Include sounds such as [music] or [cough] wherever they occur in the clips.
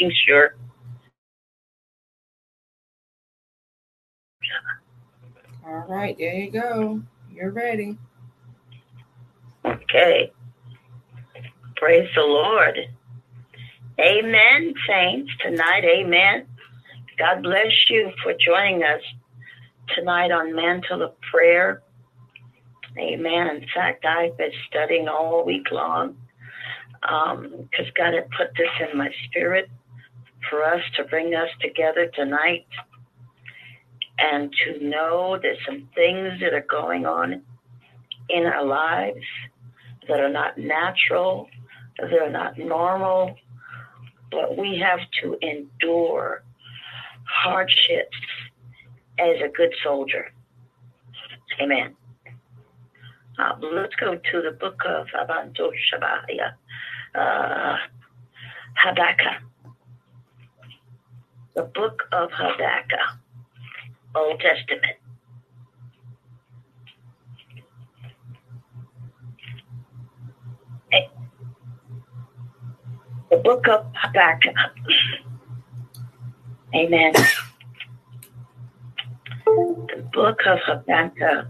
making sure. All right, there you go. You're ready. Okay. Praise the Lord. Amen, saints. Tonight, amen. God bless you for joining us tonight on Mantle of Prayer. Amen. In fact, I've been studying all week long because um, God had put this in my spirit for us to bring us together tonight and to know that some things that are going on in our lives that are not natural, that are not normal, but we have to endure hardships as a good soldier. Amen. Uh, let's go to the book of Abanto Shabaya, uh, Habakkuk. The book of Habakkuk, Old Testament. The book of Habakkuk. Amen. The book of Habakkuk.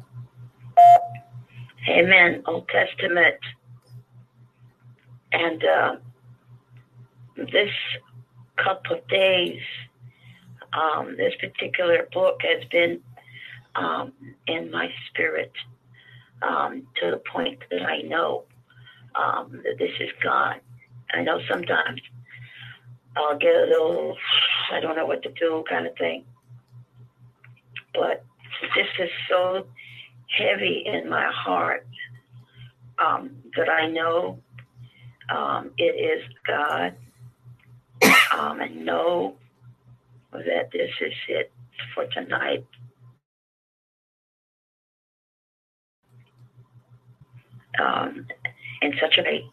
Amen. Old Testament. And uh, this couple of days, um, this particular book has been um, in my spirit um, to the point that I know um, that this is God. I know sometimes I'll get a little, I don't know what to do kind of thing. But this is so heavy in my heart um, that I know um, it is God and know that this is it for tonight. Um, in such a way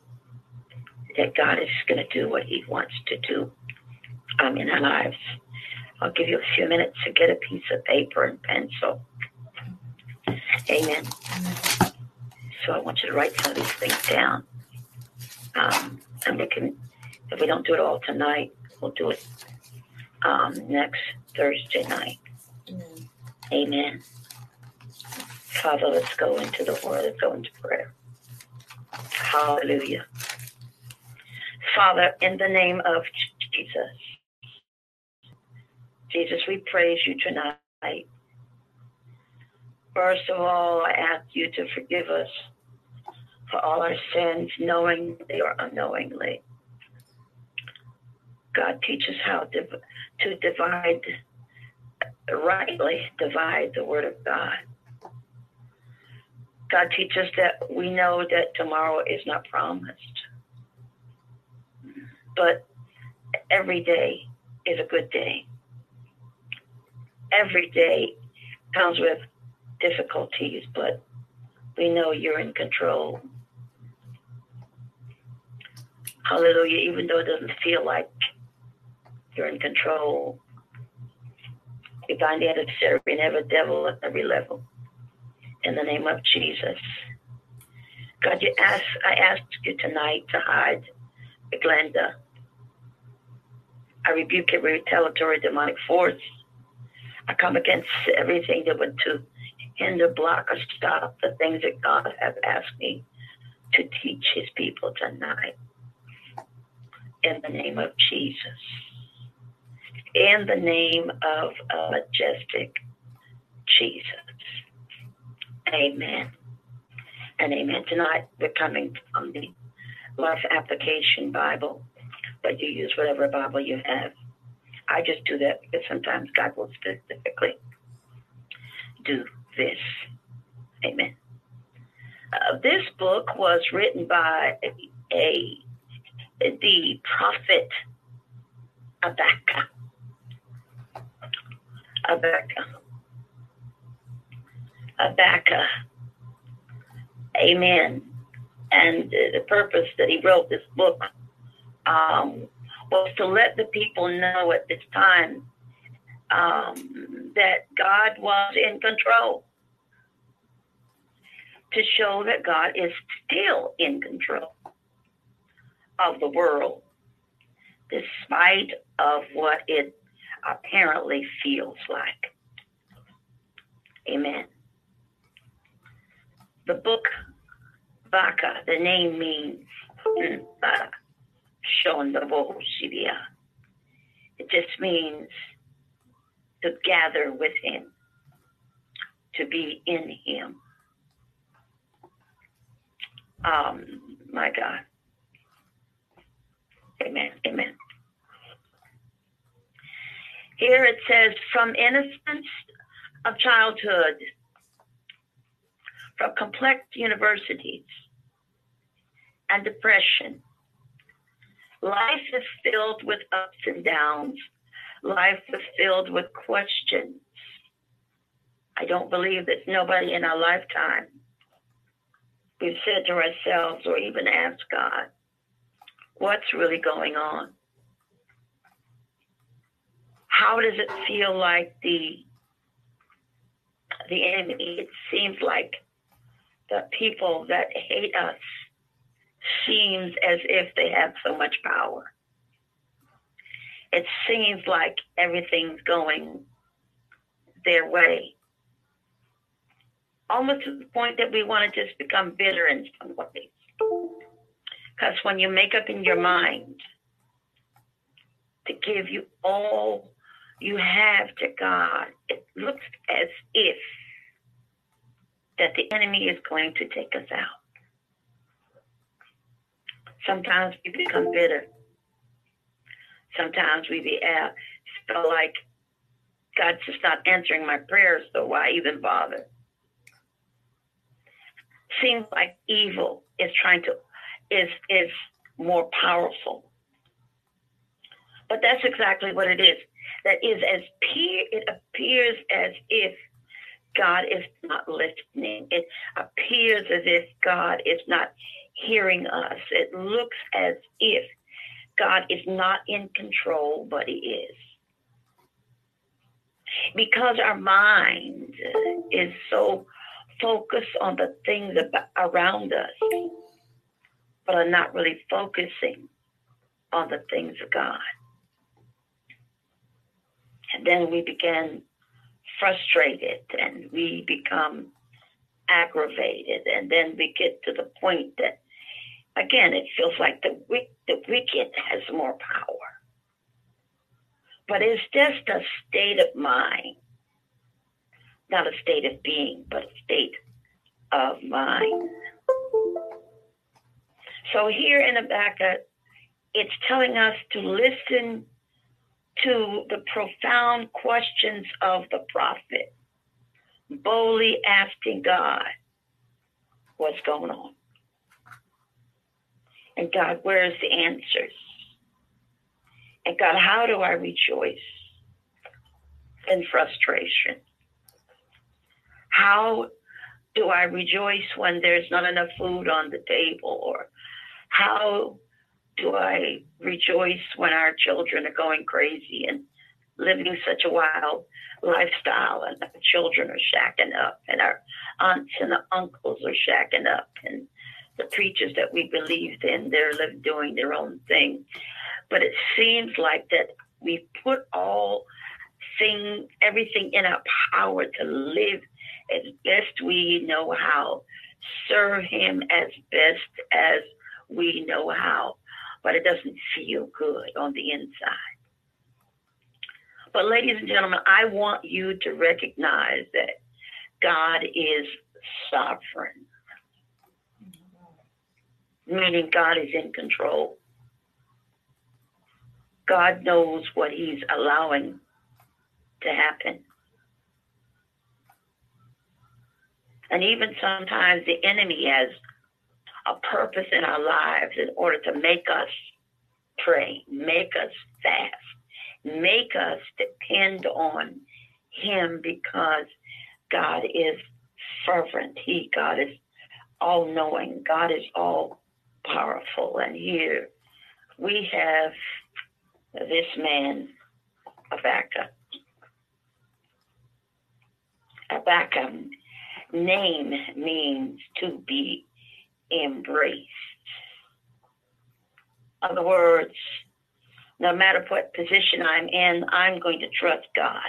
that God is going to do what He wants to do um, in our lives. I'll give you a few minutes to get a piece of paper and pencil. Amen. So I want you to write some of these things down. Um, and we can, if we don't do it all tonight, we'll do it um, next Thursday night. Amen. Amen. Father, let's go into the word, let's go into prayer. Hallelujah. Father, in the name of Jesus, Jesus, we praise you tonight. First of all, I ask you to forgive us for all our sins, knowingly or unknowingly. God, teach us how to, to divide, rightly divide the Word of God. God, teaches that we know that tomorrow is not promised but every day is a good day. Every day comes with difficulties, but we know you're in control. Hallelujah. Even though it doesn't feel like you're in control, we bind the adversary and every devil at every level. In the name of Jesus. God, you ask, I ask you tonight to hide Glenda I rebuke every retaliatory demonic force. I come against everything that would to hinder, block, or stop the things that God has asked me to teach his people tonight. In the name of Jesus. In the name of a majestic Jesus. Amen. And amen. Tonight we're coming from the Life Application Bible but you use whatever Bible you have. I just do that because sometimes God will specifically do this. Amen. Uh, this book was written by a, a the prophet Habakkuk. Habakkuk. Habakkuk. Amen. And the purpose that he wrote this book um, was to let the people know at this time um, that God was in control, to show that God is still in control of the world, despite of what it apparently feels like. Amen. The book Baka, the name means mm, Shondavosivia. It just means to gather with him, to be in him. Um, my God. Amen. Amen. Here it says, from innocence of childhood, from complex universities and depression, Life is filled with ups and downs. Life is filled with questions. I don't believe that nobody in our lifetime we've said to ourselves or even asked God, what's really going on? How does it feel like the the enemy? It seems like the people that hate us seems as if they have so much power. It seems like everything's going their way. Almost to the point that we want to just become bitter in some ways. Because when you make up in your mind to give you all you have to God, it looks as if that the enemy is going to take us out. Sometimes we become bitter. Sometimes we be, uh, feel like God's just not answering my prayers, so why even bother? Seems like evil is trying to is is more powerful. But that's exactly what it is. That is as peer it appears as if God is not listening. It appears as if God is not hearing us. It looks as if God is not in control, but He is. Because our mind is so focused on the things around us, but are not really focusing on the things of God. And then we begin frustrated and we become aggravated. And then we get to the point that, again, it feels like the, the wicked has more power. But it's just a state of mind, not a state of being, but a state of mind. So here in Habakkuk, it's telling us to listen to the profound questions of the prophet, boldly asking God what's going on. And God, where's the answers? And God, how do I rejoice in frustration? How do I rejoice when there's not enough food on the table? Or how do I rejoice when our children are going crazy and living such a wild lifestyle and our children are shacking up and our aunts and uncles are shacking up and the preachers that we believed in they're living, doing their own thing. But it seems like that we put all thing everything in our power to live as best we know how serve him as best as we know how but it doesn't feel good on the inside. But, ladies and gentlemen, I want you to recognize that God is sovereign, meaning God is in control. God knows what He's allowing to happen. And even sometimes the enemy has a purpose in our lives in order to make us pray, make us fast, make us depend on Him because God is fervent. He, God is all knowing. God is all powerful. And here we have this man, Habakkuk. Habakkuk name means to be embraced. Other words, no matter what position I'm in, I'm going to trust God.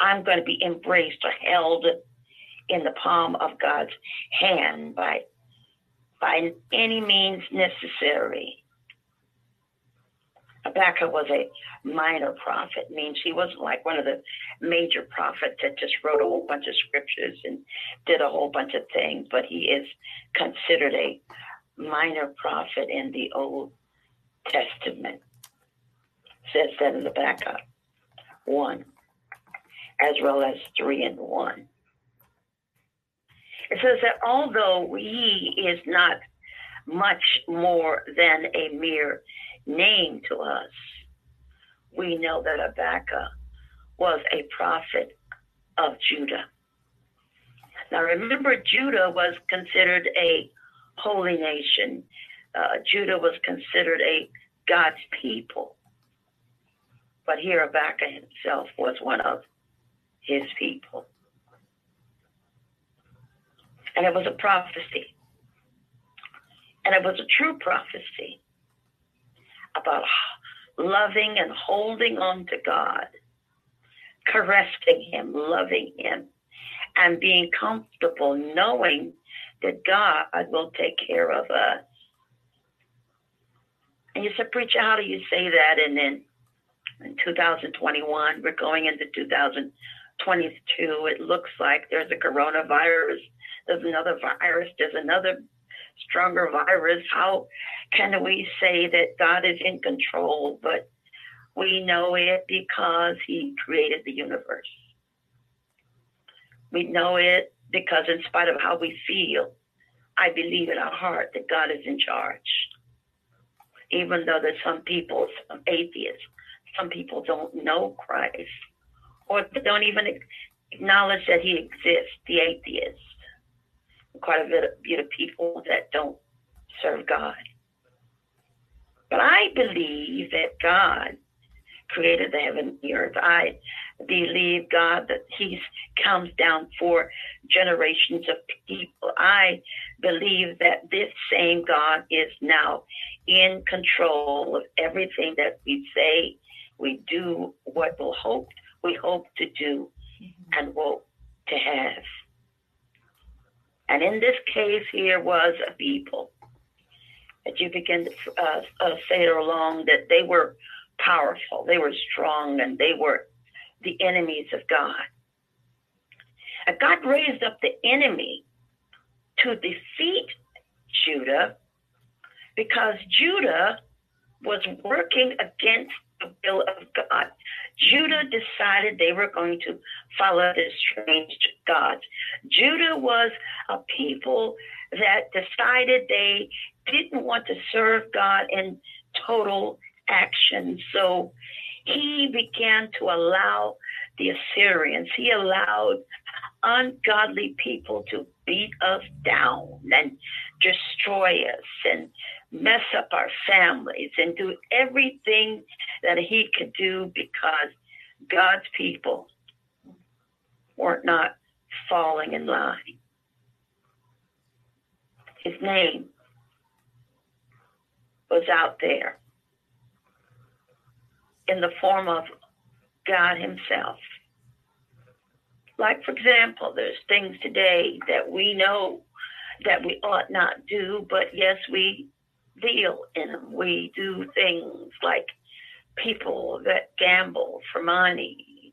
I'm going to be embraced or held in the palm of God's hand by, by any means necessary. Habakkuk was a minor prophet, means he wasn't like one of the major prophets that just wrote a whole bunch of scriptures and did a whole bunch of things, but he is considered a minor prophet in the Old Testament. Says that in the backup. One, as well as three and one. It says that although he is not much more than a mere name to us, we know that Habakkuk was a prophet of Judah. Now remember, Judah was considered a holy nation. Uh, Judah was considered a God's people. But here Habakkuk himself was one of his people. And it was a prophecy. And it was a true prophecy about loving and holding on to God, caressing Him, loving Him, and being comfortable knowing that God will take care of us. And you said, Preacher, how do you say that? And then in 2021, we're going into 2022. It looks like there's a coronavirus, there's another virus, there's another stronger virus. How can we say that God is in control? But we know it because He created the universe. We know it because, in spite of how we feel, I believe in our heart that God is in charge. Even though there's some people, some atheists, some people don't know Christ or don't even acknowledge that He exists, the atheists. Quite a bit of, bit of people that don't serve God. But I believe that God created the heaven and the earth. I believe God that He comes down for generations of people. I believe that this same God is now in control of everything that we say, we do, what we hope we hope to do, mm-hmm. and hope to have. And in this case, here was a people that you begin to uh, uh, say it along that they were powerful, they were strong, and they were the enemies of God. And God raised up the enemy to defeat Judah because Judah was working against the will of God. Judah decided they were going to follow this strange God. Judah was a people that decided they didn't want to serve God in total action. So he began to allow the Assyrians, he allowed ungodly people to beat us down and destroy us and mess up our families and do everything that he could do because God's people were not not falling in line. His name was out there in the form of God Himself. Like, for example, there's things today that we know that we ought not do, but yes, we deal in them. We do things like people that gamble for money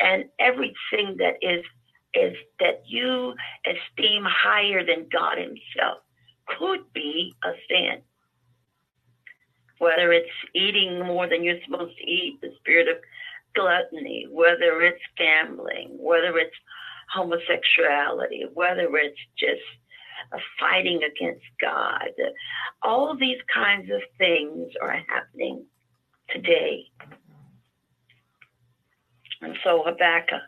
and everything that is is that you esteem higher than God Himself could be a sin whether it's eating more than you're supposed to eat, the spirit of gluttony, whether it's gambling, whether it's homosexuality, whether it's just fighting against God. All these kinds of things are happening today. And so Habakkuk,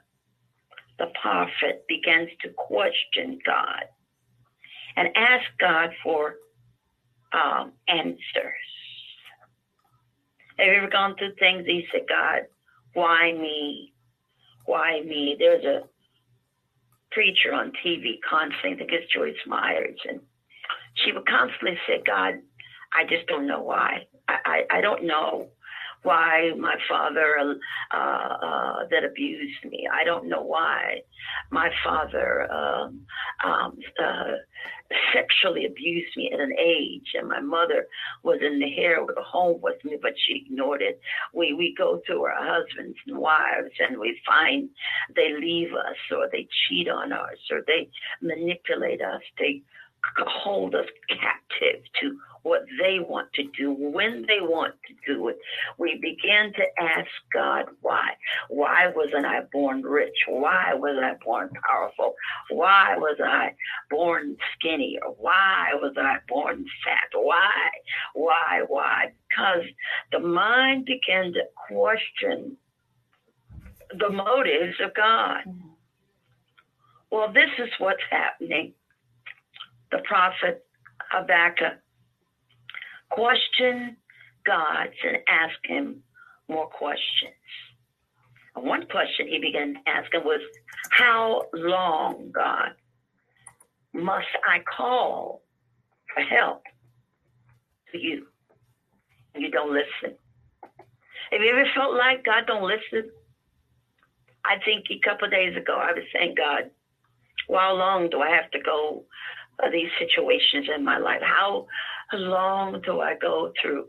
the prophet, begins to question God and ask God for um, answers. Have you ever gone through things you said, God, why me? Why me? There's a preacher on TV constantly, I think it's Joyce Myers, and she would constantly say, God, I just don't know why. I, I, I don't know why my father uh, uh, that abused me. I don't know why my father um, um, uh, sexually abused me at an age, and my mother was in the hair with a home with me, but she ignored it. We we go to our husbands and wives, and we find they leave us, or they cheat on us, or they manipulate us. They hold us captive to what they want to do when they want to do it. We begin to ask God why. Why wasn't I born rich? Why was I born powerful? Why was I born skinny? Why was I born fat? Why? Why? Why? Because the mind began to question the motives of God. Mm-hmm. Well, this is what's happening. The prophet Habakkuk question God and ask Him more questions. And one question he began asking was, How long, God, must I call for help to you? And you don't listen. Have you ever felt like God don't listen? I think a couple days ago I was saying, God, how long do I have to go these situations in my life? How long do I go through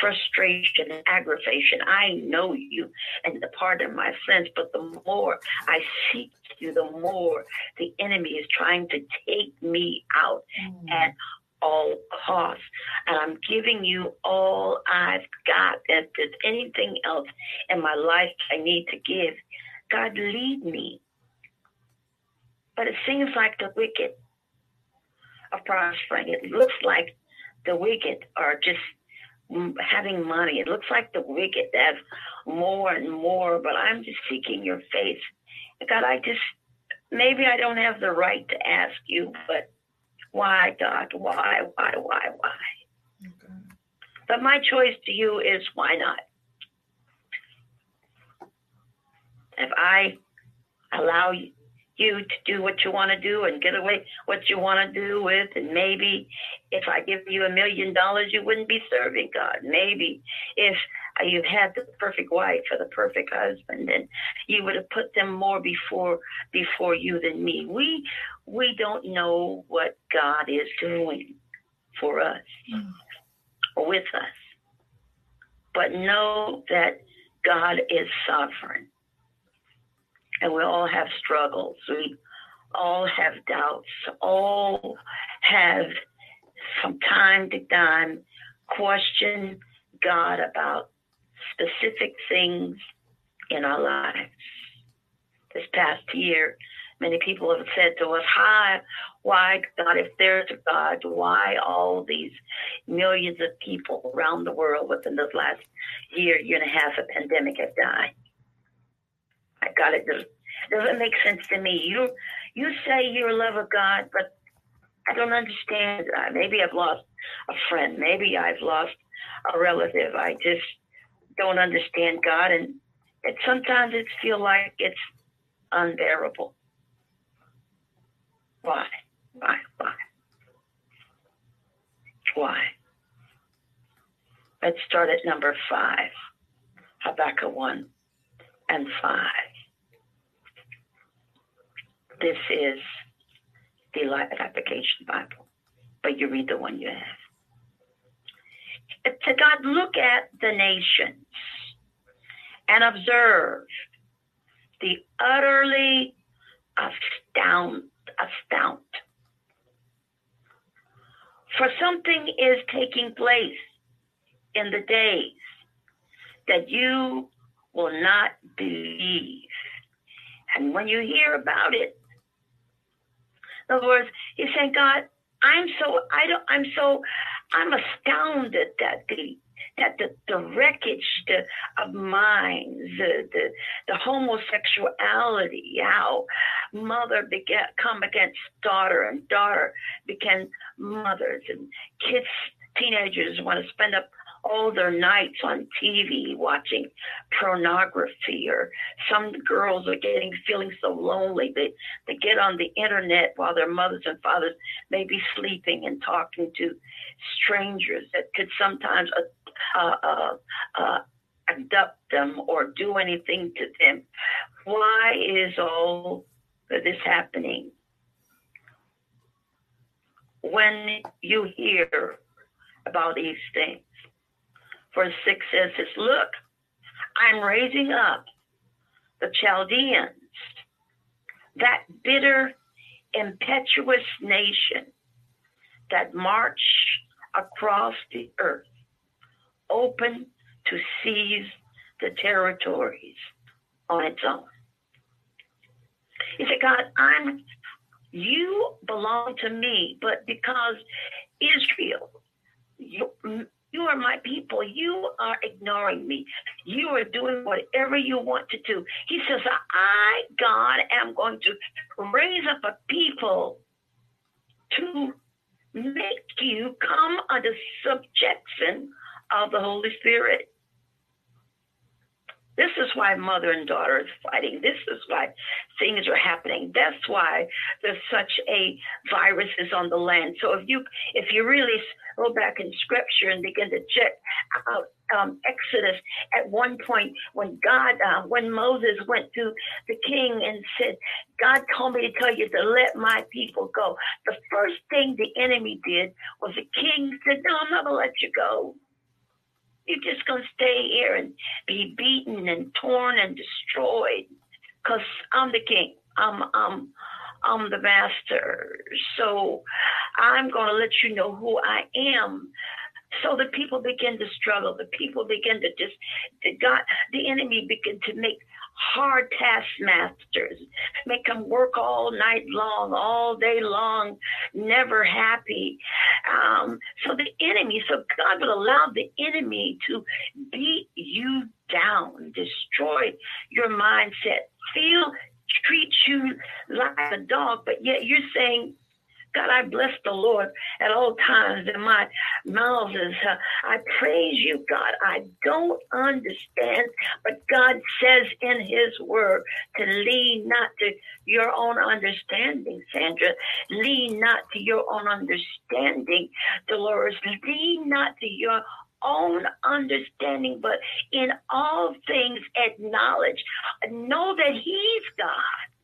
frustration and aggravation? I know you and the pardon my sins, but the more I seek you, the more the enemy is trying to take me out mm. at all costs. And I'm giving you all I've got. If there's anything else in my life I need to give, God, lead me. But it seems like the wicked are prospering. It looks like the wicked are just having money. It looks like the wicked have more and more, but I'm just seeking your face. God, I just, maybe I don't have the right to ask you, but why, God? Why, why, why, why? Okay. But my choice to you is why not? If I allow you to do what you want to do and get away what you want to do with, and maybe if I give you a million dollars, you wouldn't be serving God. Maybe if you had the perfect wife or the perfect husband, and you would have put them more before before you than me. We we don't know what God is doing for us mm. or with us, but know that God is sovereign and we all have struggles. We all have doubts. All have from time to time question God about specific things in our lives. This past year, many people have said to us, Hi, why, God, if there's a God, why all these millions of people around the world within this last year, year and a half of pandemic have died? I got it. Does, doesn't make sense to me. You you say you're a love of God, but I don't understand. Uh, maybe I've lost a friend. Maybe I've lost a relative. I just don't understand God, and it sometimes it feel like it's unbearable. Why? Why? Why? Why? Let's start at number five. Habakkuk 1 and 5. This is the Life Application Bible, but you read the one you have. To God, look at the nations and observe the utterly astound, astound. For something is taking place in the days that you will not believe. And when you hear about it, in other words, he's saying, God, I'm so I don't I'm so I'm astounded that the that the, the wreckage the, of minds, the, the the homosexuality, how mother began come against daughter and daughter became mothers and kids teenagers want to spend up all their nights on TV watching pornography, or some girls are getting feeling so lonely they they get on the internet while their mothers and fathers may be sleeping and talking to strangers that could sometimes uh, uh, uh, uh abduct them or do anything to them. Why is all this happening? When you hear about these things, Verse 6 says this Look, I'm raising up the Chaldeans, that bitter, impetuous nation that march across the earth, open to seize the territories on its own. He said, God, I'm you belong to me, but because Israel, you, you are my people. You are ignoring me. You are doing whatever you want to do. He says, I, God, am going to raise up a people to make you come under subjection of the Holy Spirit. This is why mother and daughter is fighting. This is why things are happening. That's why there's such a virus is on the land. So if you if you really go back in scripture and begin to check out um, Exodus at one point when God, uh, when Moses went to the king and said, God told me to tell you to let my people go. The first thing the enemy did was the king said, No, I'm not going to let you go. You're just going to stay here and be beaten and torn and destroyed because I'm the king. I'm, I'm, I'm the master. So I'm going to let you know who I am. So the people begin to struggle. The people begin to just, the God, the enemy begin to make hard taskmasters, make them work all night long, all day long, never happy. Um, so the enemy, so God would allow the enemy to beat you down, destroy your mindset, feel, treat you like a dog, but yet you're saying, God, I bless the Lord at all times, and my mouth is, uh, I praise you, God. I don't understand, but God says in His word to lean not to your own understanding, Sandra. Lean not to your own understanding, Dolores. Lean not to your own understanding, but in all things acknowledge. Know that He's God.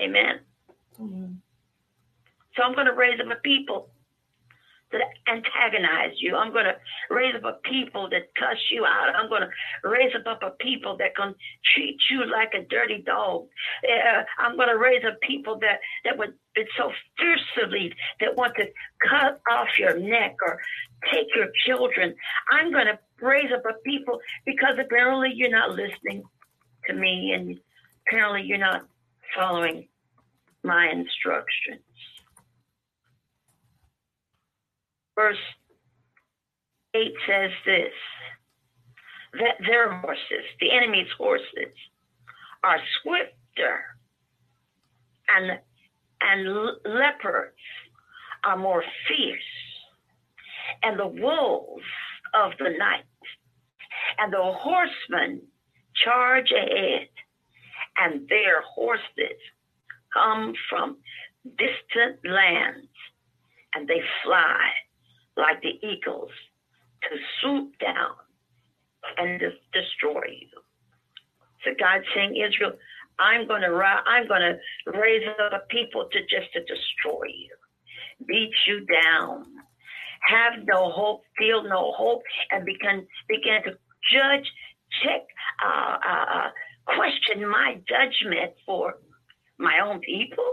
Amen. So I'm going to raise up a people that antagonize you. I'm going to raise up a people that cuss you out. I'm going to raise up a people that can treat you like a dirty dog. Uh, I'm going to raise up people that, that would be so fiercely that want to cut off your neck or take your children. I'm going to raise up a people because apparently you're not listening to me and apparently you're not following my instructions. Verse 8 says this that their horses, the enemy's horses, are swifter and and leopards are more fierce and the wolves of the night and the horsemen charge ahead and their horses come from distant lands and they fly like the eagles to swoop down and de- destroy you. So God's saying, Israel, I'm going to I'm going to raise up people to just to destroy you, beat you down, have no hope, feel no hope, and begin begin to judge, check, uh, uh, uh question my judgment for my own people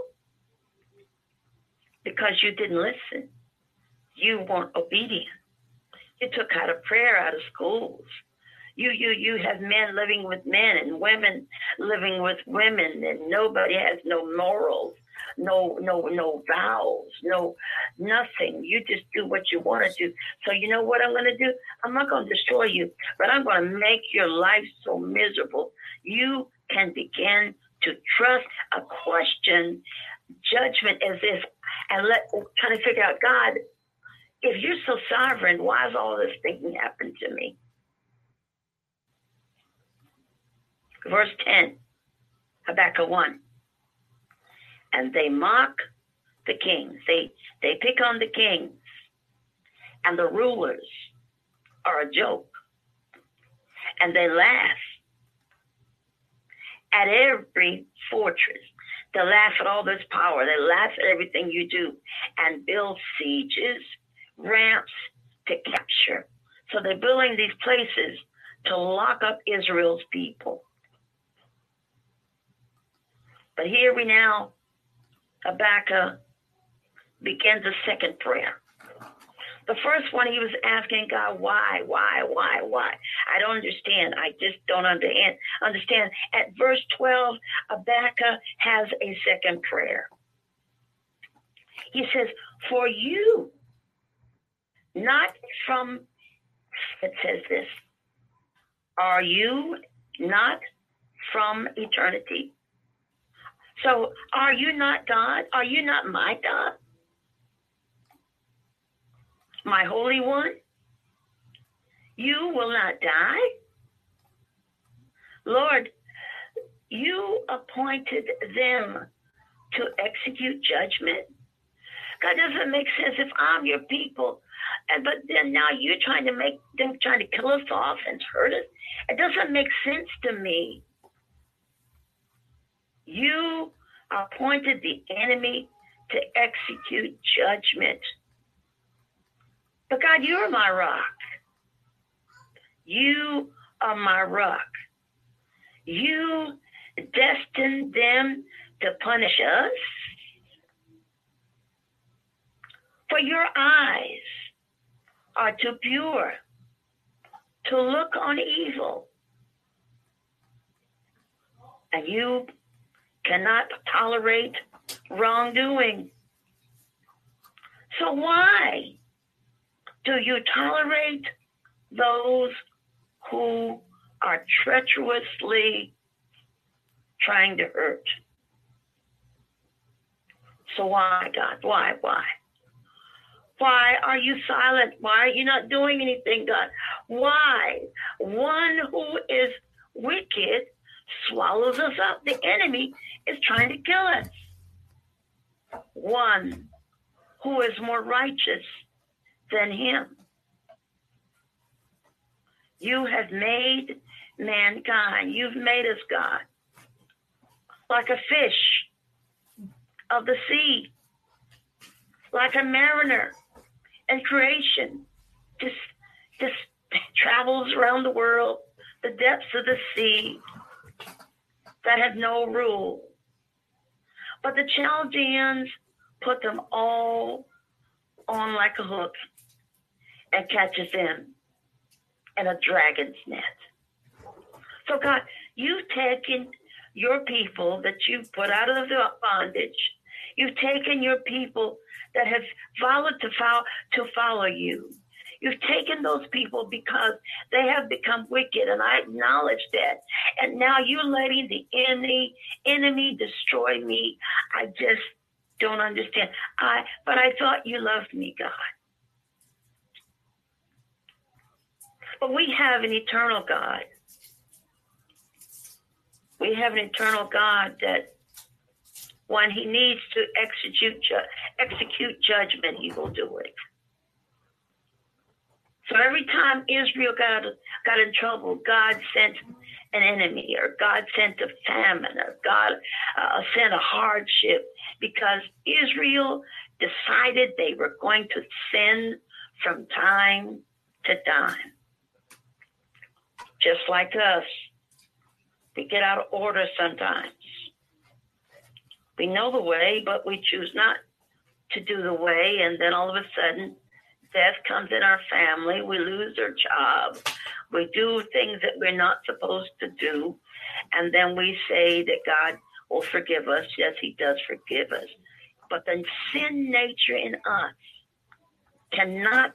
because you didn't listen. You weren't obedient. You took out of prayer out of schools. You you you have men living with men and women living with women, and nobody has no morals, no no no vows, no nothing. You just do what you want to do. So you know what I'm going to do? I'm not going to destroy you, but I'm going to make your life so miserable. You can begin to trust a question judgment as if and let trying to figure out God, if you're so sovereign, why is all this thinking happen to me? Verse 10, Habakkuk 1. And they mock the kings. They they pick on the kings and the rulers are a joke. And they laugh at every fortress. They laugh at all this power. They laugh at everything you do and build sieges, ramps to capture. So they're building these places to lock up Israel's people. But here we now, Habakkuk begins a second prayer. The first one, he was asking God, why, why, why, why? I don't understand. I just don't understand. At verse 12, Habakkuk has a second prayer. He says, for you, not from, it says this, are you not from eternity? So are you not God? Are you not my God? My Holy One, you will not die. Lord, you appointed them to execute judgment. God doesn't make sense if I'm your people, and but then now you're trying to make them trying to kill us off and hurt us. It doesn't make sense to me. You appointed the enemy to execute judgment. But God, you're my rock. You are my rock. You destined them to punish us. For your eyes are too pure to look on evil. And you cannot tolerate wrongdoing. So why do you tolerate those who are treacherously trying to hurt? So why, God? Why? Why? Why are you silent? Why are you not doing anything, God? Why? One who is wicked swallows us up. The enemy is trying to kill us. One who is more righteous than him. You have made mankind. You've made us, God, like a fish of the sea, like a mariner in creation, just just travels around the world, the depths of the sea that have no rule. But the Chaldeans put them all on like a hook and catches them in a dragon's net. So, God, you've taken your people that you've put out of the bondage. You've taken your people that have followed to follow, to follow you. You've taken those people because they have become wicked, and I acknowledge that. And now you're letting the enemy enemy destroy me. I just don't understand. I but I thought you loved me, God. But we have an eternal God. We have an eternal God that when he needs to execute ju- execute judgment, he will do it. So every time Israel got got in trouble, God sent an enemy, or God sent a famine, or God uh, sent a hardship, because Israel decided they were going to sin from time to time. Just like us, we get out of order sometimes. We know the way, but we choose not to do the way, and then all of a sudden, death comes in our family. We lose our job. We do things that we're not supposed to do, and then we say that God will forgive us. Yes, He does forgive us, but the sin nature in us cannot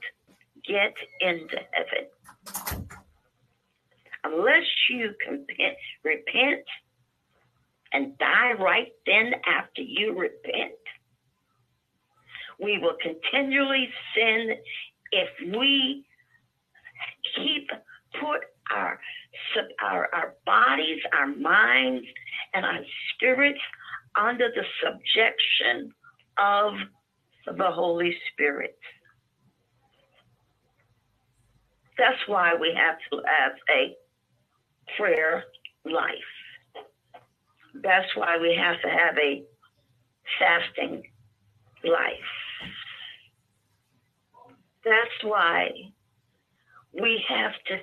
get into heaven unless you repent, repent and die right then after you repent. We will continually sin if we keep put our our our bodies, our minds, and our spirits under the subjection of the Holy Spirit. That's why we have to have a prayer life. That's why we have to have a fasting life. That's why we have to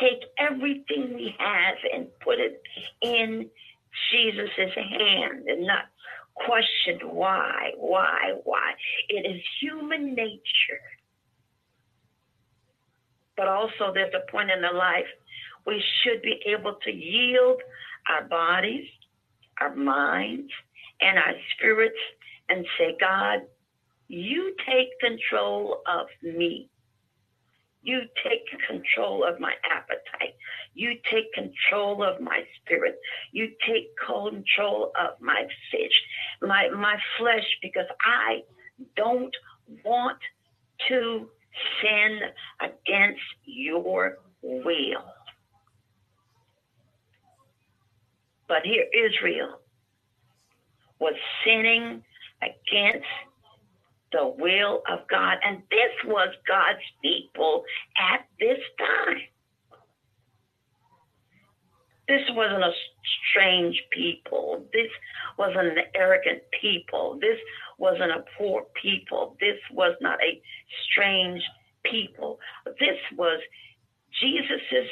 take everything we have and put it in Jesus' hand and not question why, why, why. It is human nature. But also, there's a point in the life we should be able to yield our bodies, our minds, and our spirits and say, God, you take control of me. You take control of my appetite. You take control of my spirit. You take control of my fish, my, my flesh, because I don't want to sin against your will. But here, Israel was sinning against the will of God. And this was God's people at this time. This wasn't a strange people. This wasn't an arrogant people. This wasn't a poor people. This was not a strange people. This was Jesus's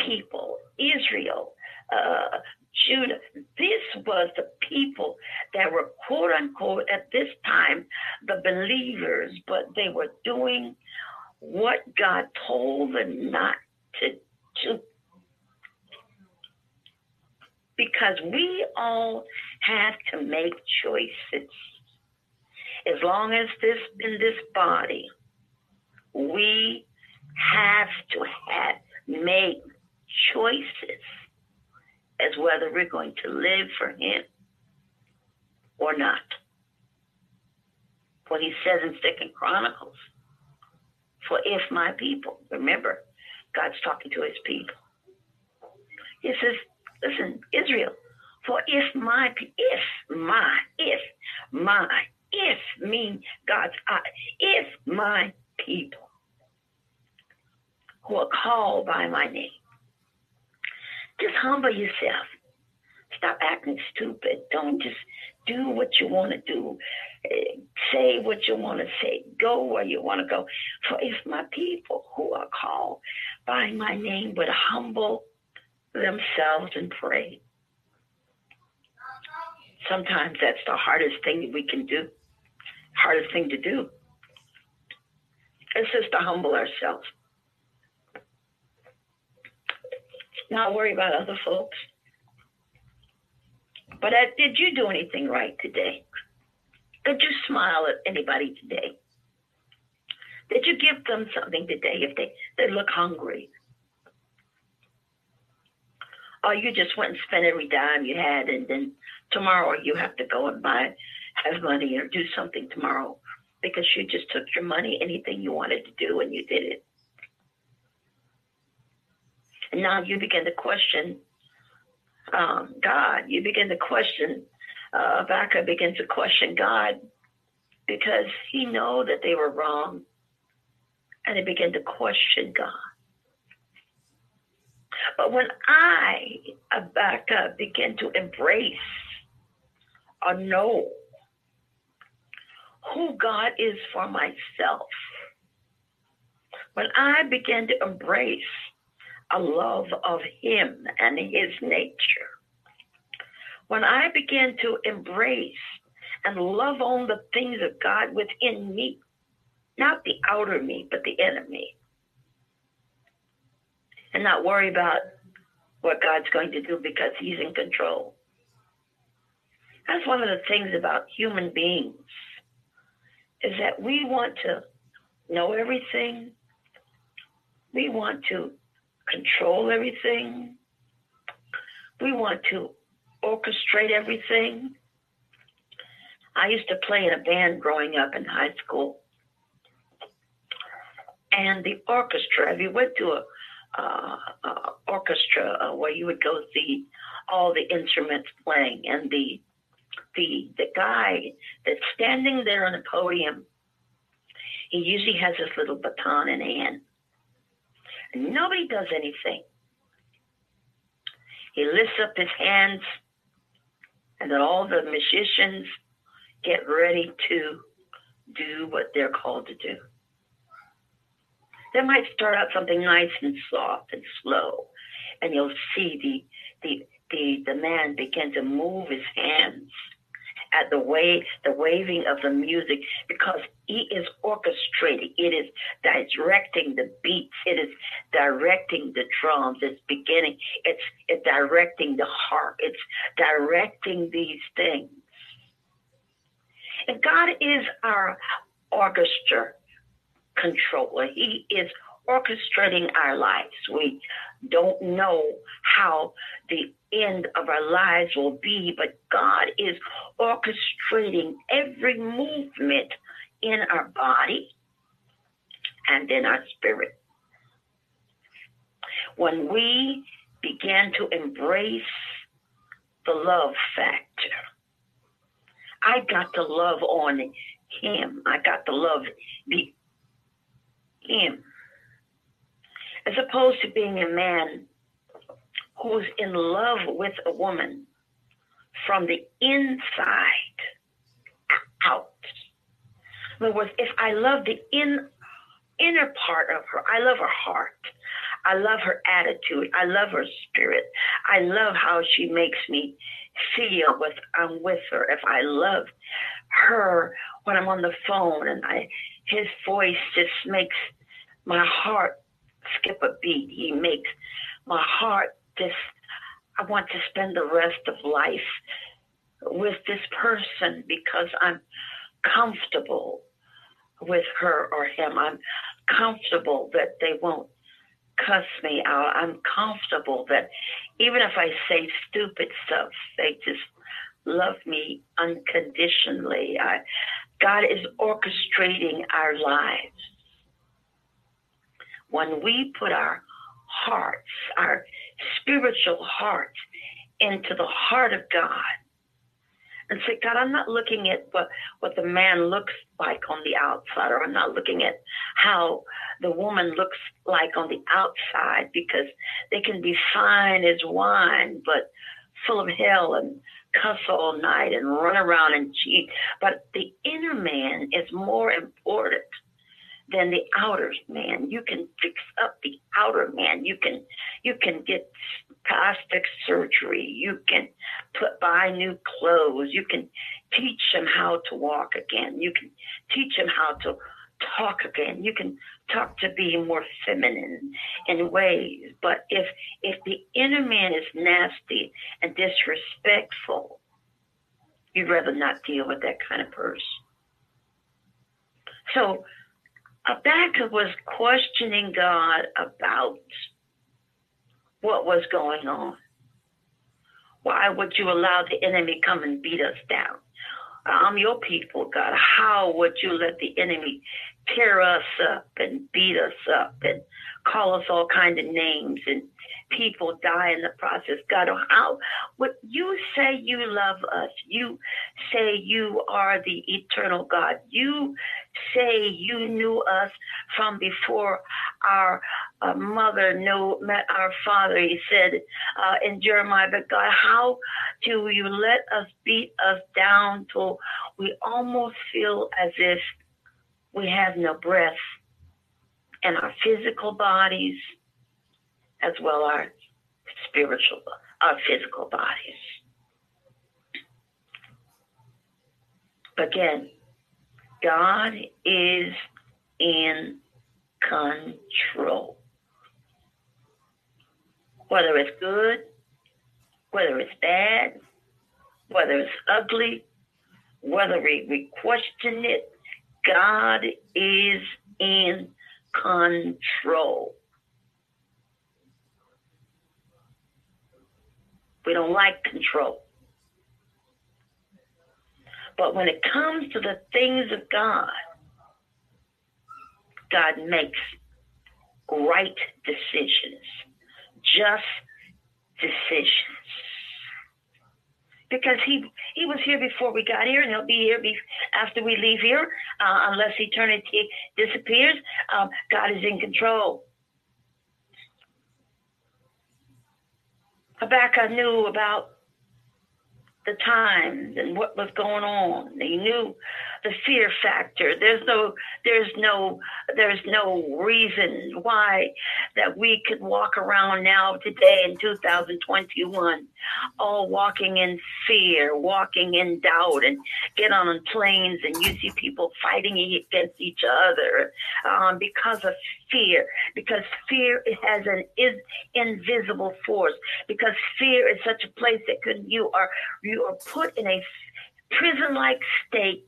people, Israel, uh, Judah. This was the people that were quote unquote at this time the believers, but they were doing what God told them not to do. Because we all have to make choices. As long as this in this body, we have to have make choices as whether we're going to live for him or not. What he says in Second Chronicles, for if my people, remember, God's talking to his people. He says, listen, Israel, for if my, if my, if my, if mean God's, if my people who are called by my name just humble yourself. Stop acting stupid. Don't just do what you want to do. Eh, say what you want to say. Go where you want to go. For if my people who are called by my name would humble themselves and pray. Sometimes that's the hardest thing we can do. Hardest thing to do. It's just to humble ourselves. Not worry about other folks. But uh, did you do anything right today? Did you smile at anybody today? Did you give them something today if they, they look hungry? Or you just went and spent every dime you had and then tomorrow you have to go and buy, have money or do something tomorrow because you just took your money, anything you wanted to do and you did it. And now you begin to question um, God. You begin to question, uh, begins to question God because he know that they were wrong. And he begin to question God. But when I, Habakkuk, begin to embrace or know who God is for myself, when I begin to embrace a love of Him and His nature. When I begin to embrace and love on the things of God within me, not the outer me, but the inner me, and not worry about what God's going to do because He's in control. That's one of the things about human beings is that we want to know everything. We want to control everything. We want to orchestrate everything. I used to play in a band growing up in high school. And the orchestra, if you went to a orchestra uh, where you would go see all the instruments playing, and the the the guy that's standing there on the podium, he usually has this little baton in hand, Nobody does anything. He lifts up his hands, and then all the musicians get ready to do what they're called to do. They might start out something nice and soft and slow, and you'll see the the the, the man begin to move his hands at the way the waving of the music because he is orchestrating it is directing the beats. It is directing the drums. It's beginning. It's it's directing the harp it's directing these things. And god is our orchestra controller. He is orchestrating our lives. We don't know how the end of our lives will be, but God is orchestrating every movement in our body and in our spirit. When we began to embrace the love factor, I got to love on him. I got to love the him. As opposed to being a man who's in love with a woman from the inside out. In other words, if I love the in, inner part of her, I love her heart. I love her attitude. I love her spirit. I love how she makes me feel with I'm with her. If I love her when I'm on the phone and I his voice just makes my heart skip a beat. He makes my heart just I want to spend the rest of life with this person because I'm comfortable with her or him. I'm comfortable that they won't cuss me out. I'm comfortable that even if I say stupid stuff, they just love me unconditionally. I, God is orchestrating our lives. When we put our hearts, our spiritual heart, into the heart of God, and say, God, I'm not looking at what, what the man looks like on the outside, or I'm not looking at how the woman looks like on the outside because they can be fine as wine, but full of hell and cuss all night and run around and cheat. But the inner man is more important than the outer man. You can fix up the outer man. You can you can get plastic surgery. You can put buy new clothes. You can teach them how to walk again. You can teach them how to talk again. You can talk to be more feminine in ways. But if if the inner man is nasty and disrespectful, you'd rather not deal with that kind of person. So Habakkuk was questioning God about what was going on. Why would you allow the enemy come and beat us down? I'm your people, God. How would you let the enemy tear us up and beat us up and call us all kind of names and people die in the process. God, how what you say you love us, you say you are the eternal God. You say you knew us from before our uh, mother knew met our father. He said uh, in Jeremiah, but God, how do you let us beat us down till we almost feel as if we have no breath in our physical bodies as well our spiritual, our physical bodies. Again, God is in control. Whether it's good, whether it's bad, whether it's ugly, whether we, we question it, God is in control. We don't like control. But when it comes to the things of God, God makes right decisions, just decisions. Because he he was here before we got here, and he'll be here be, after we leave here, uh, unless eternity disappears. Um, God is in control. Habakkuk knew about the times and what was going on. He knew the fear factor. There's no, there's no, there's no reason why that we could walk around now today in 2021, all walking in fear, walking in doubt, and get on planes and you see people fighting against each other um, because of fear. Because fear has an is invisible force. Because fear is such a place that could you are you are put in a prison-like state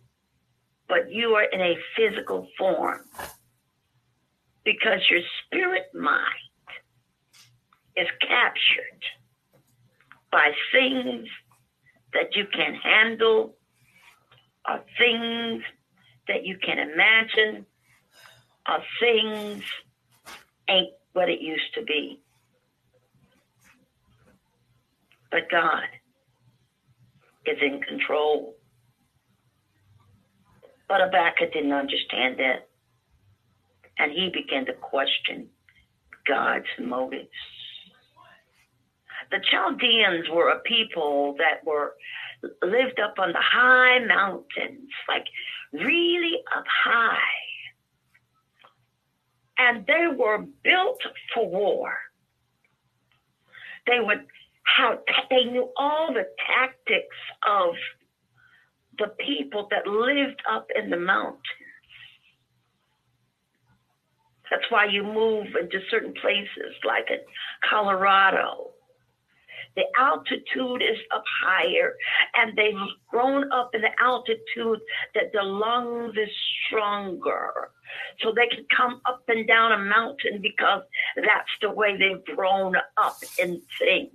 but you are in a physical form because your spirit mind is captured by things that you can handle or things that you can imagine of things ain't what it used to be. But God is in control. But Habakkuk didn't understand that. And he began to question God's motives. The Chaldeans were a people that were lived up on the high mountains, like really up high. And they were built for war. They would how they knew all the tactics of the people that lived up in the mountains. That's why you move into certain places like in Colorado. The altitude is up higher, and they've grown up in the altitude that the lungs is stronger. So they can come up and down a mountain because that's the way they've grown up in things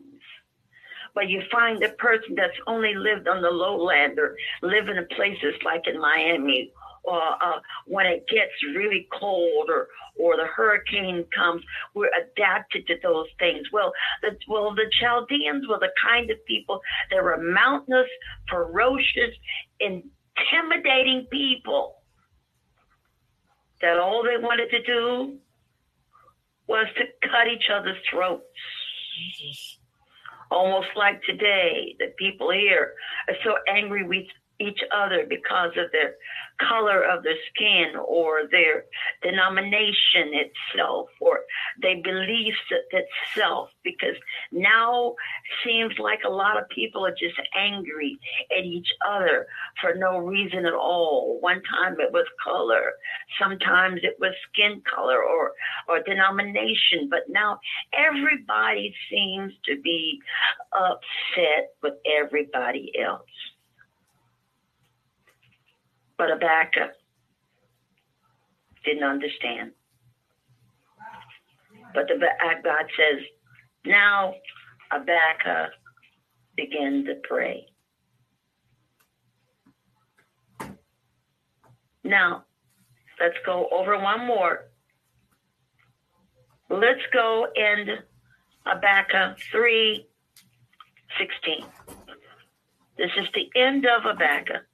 but you find a person that's only lived on the lowland or living in places like in Miami or uh, when it gets really cold or or the hurricane comes, we're adapted to those things. Well, the, well, the Chaldeans were the kind of people that were mountainous, ferocious, intimidating people. That all they wanted to do was to cut each other's throats. Almost like today, the people here are so angry with each other because of their color of their skin or their denomination itself or their beliefs itself. Because now seems like a lot of people are just angry at each other for no reason at all. One time it was color sometimes it was skin color or or denomination. But now everybody seems to be upset with everybody else but Habakkuk didn't understand. But the uh, God says, now Habakkuk began to pray. Now, let's go over one more. Let's go in Habakkuk uh, 3 16. This is the end of Habakkuk.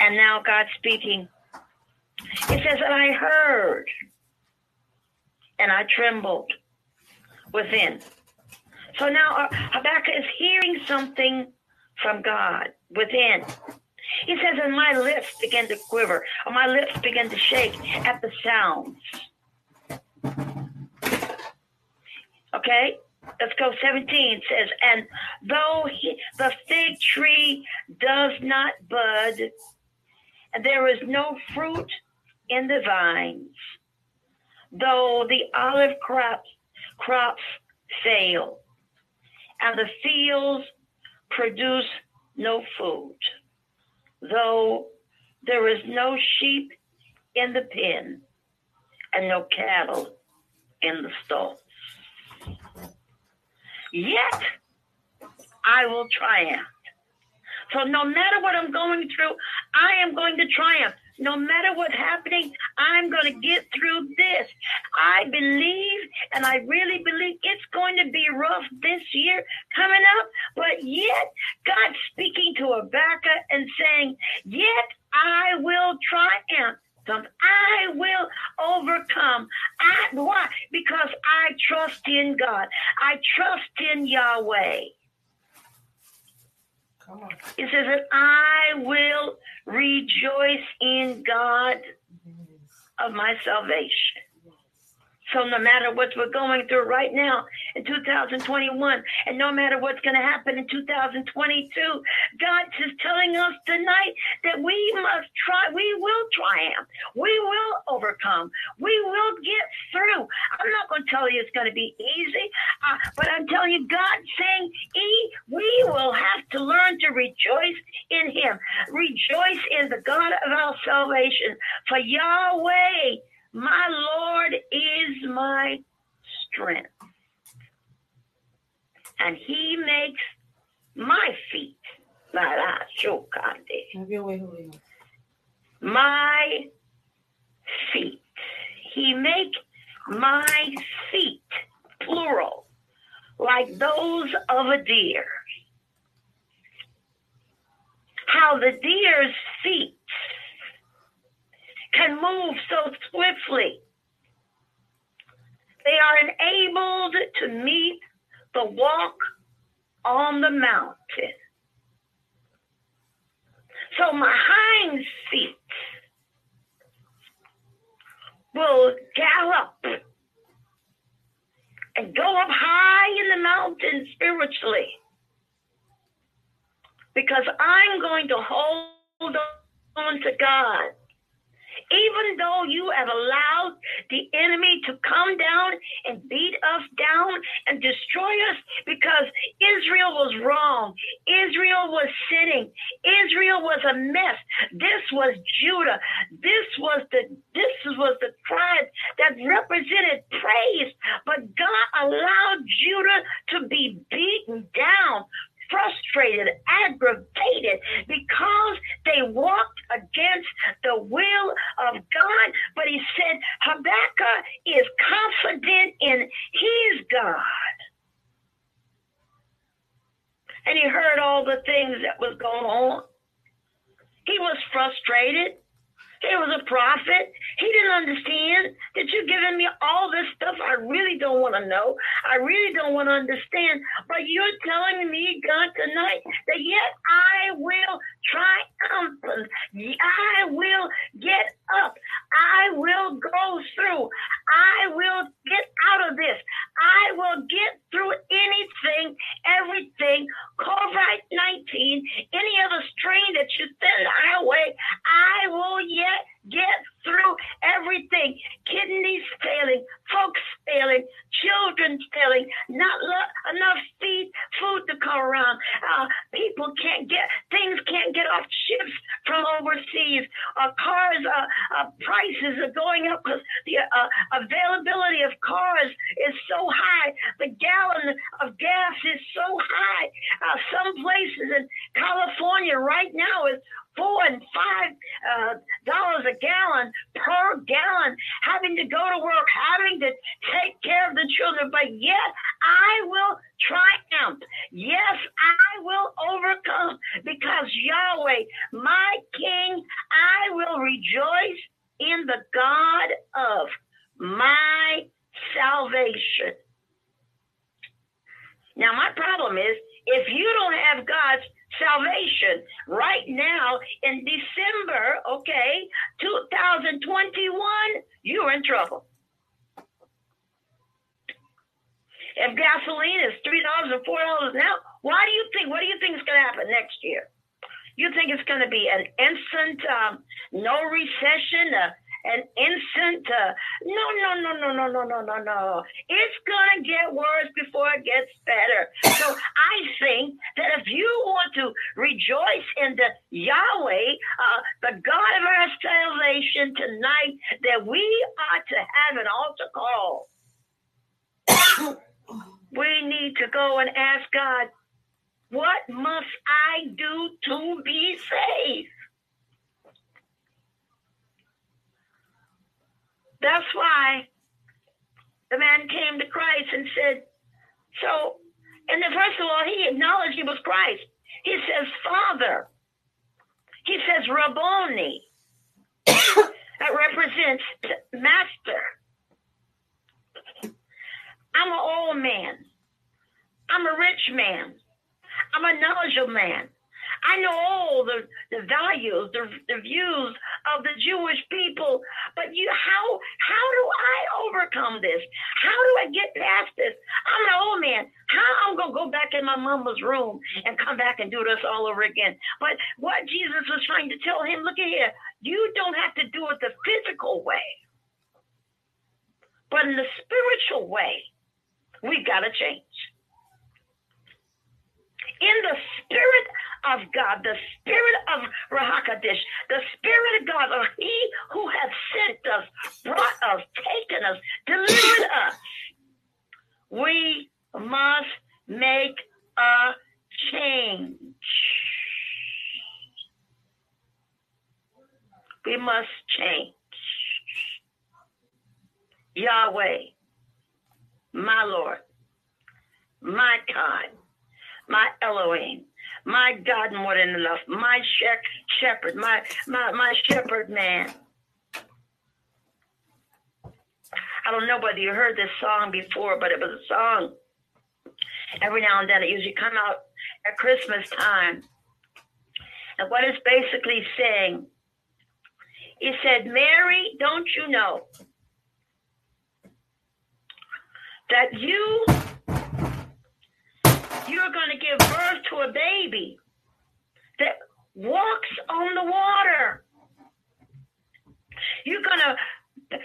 And now God speaking. It says, and I heard, and I trembled within. So now uh, Habakkuk is hearing something from God within. He says, and my lips began to quiver, or my lips began to shake at the sounds. Okay? Let's go 17 says and though he, the fig tree does not bud and there is no fruit in the vines though the olive crops crops fail and the fields produce no food though there is no sheep in the pen and no cattle in the stall Yet I will triumph. So no matter what I'm going through, I am going to triumph. No matter what's happening, I'm going to get through this. I believe, and I really believe it's going to be rough this year coming up, but yet God's speaking to Habakkuk and saying, Yet I will triumph. I will overcome. I, why? Because I trust in God. I trust in Yahweh. Come on. It says that I will rejoice in God of my salvation. So no matter what we're going through right now in 2021, and no matter what's going to happen in 2022, God is telling us tonight that we must try, we will triumph, we will overcome, we will get through. I'm not going to tell you it's going to be easy, uh, but I'm telling you, God saying, e, we will have to learn to rejoice in Him, rejoice in the God of our salvation. For Yahweh my Lord is my strength. And he makes my feet Have your way, Holy Ghost. My feet. He make my feet, plural, like those of a deer. How the deer's feet can move so swiftly. They are enabled to meet the walk on the mountain. So my hind feet will gallop and go up high in the mountain spiritually because I'm going to hold on to God even though you have allowed the enemy to come down and beat us down and destroy us because Israel was wrong. Israel was sinning. Israel was a mess. This was Judah. This was the this was the tribe that represented praise. But God allowed Judah to be beaten down frustrated, aggravated because they walked against the will of God. But he said Habakkuk is confident in his God. And he heard all the things that was going on. He was frustrated. He was a prophet. He didn't understand that you're giving me all this stuff I really don't want to know. I really don't want to understand. But you're telling me, God, tonight that yet I will triumph. I will get I'm a knowledgeable man. I know all the, the values, the, the views of the Jewish people, but you how how do I overcome this? How do I get past this? I'm an old man. How I'm gonna go back in my mama's room and come back and do this all over again? But what Jesus was trying to tell him, look at here, you don't have to do it the physical way, but in the spiritual way, we gotta change in the spirit of God, the spirit of Ruach HaKodesh, the spirit of God, of He who has sent us, brought us, taken us, delivered us. We must make a change. We must change. Yahweh, my Lord, my God my Elohim, my God more than enough, my shepherd, my, my, my shepherd man. I don't know whether you heard this song before, but it was a song. Every now and then it usually come out at Christmas time. And what it's basically saying, he said, Mary, don't you know that you you're going to give birth to a baby that walks on the water. You're going to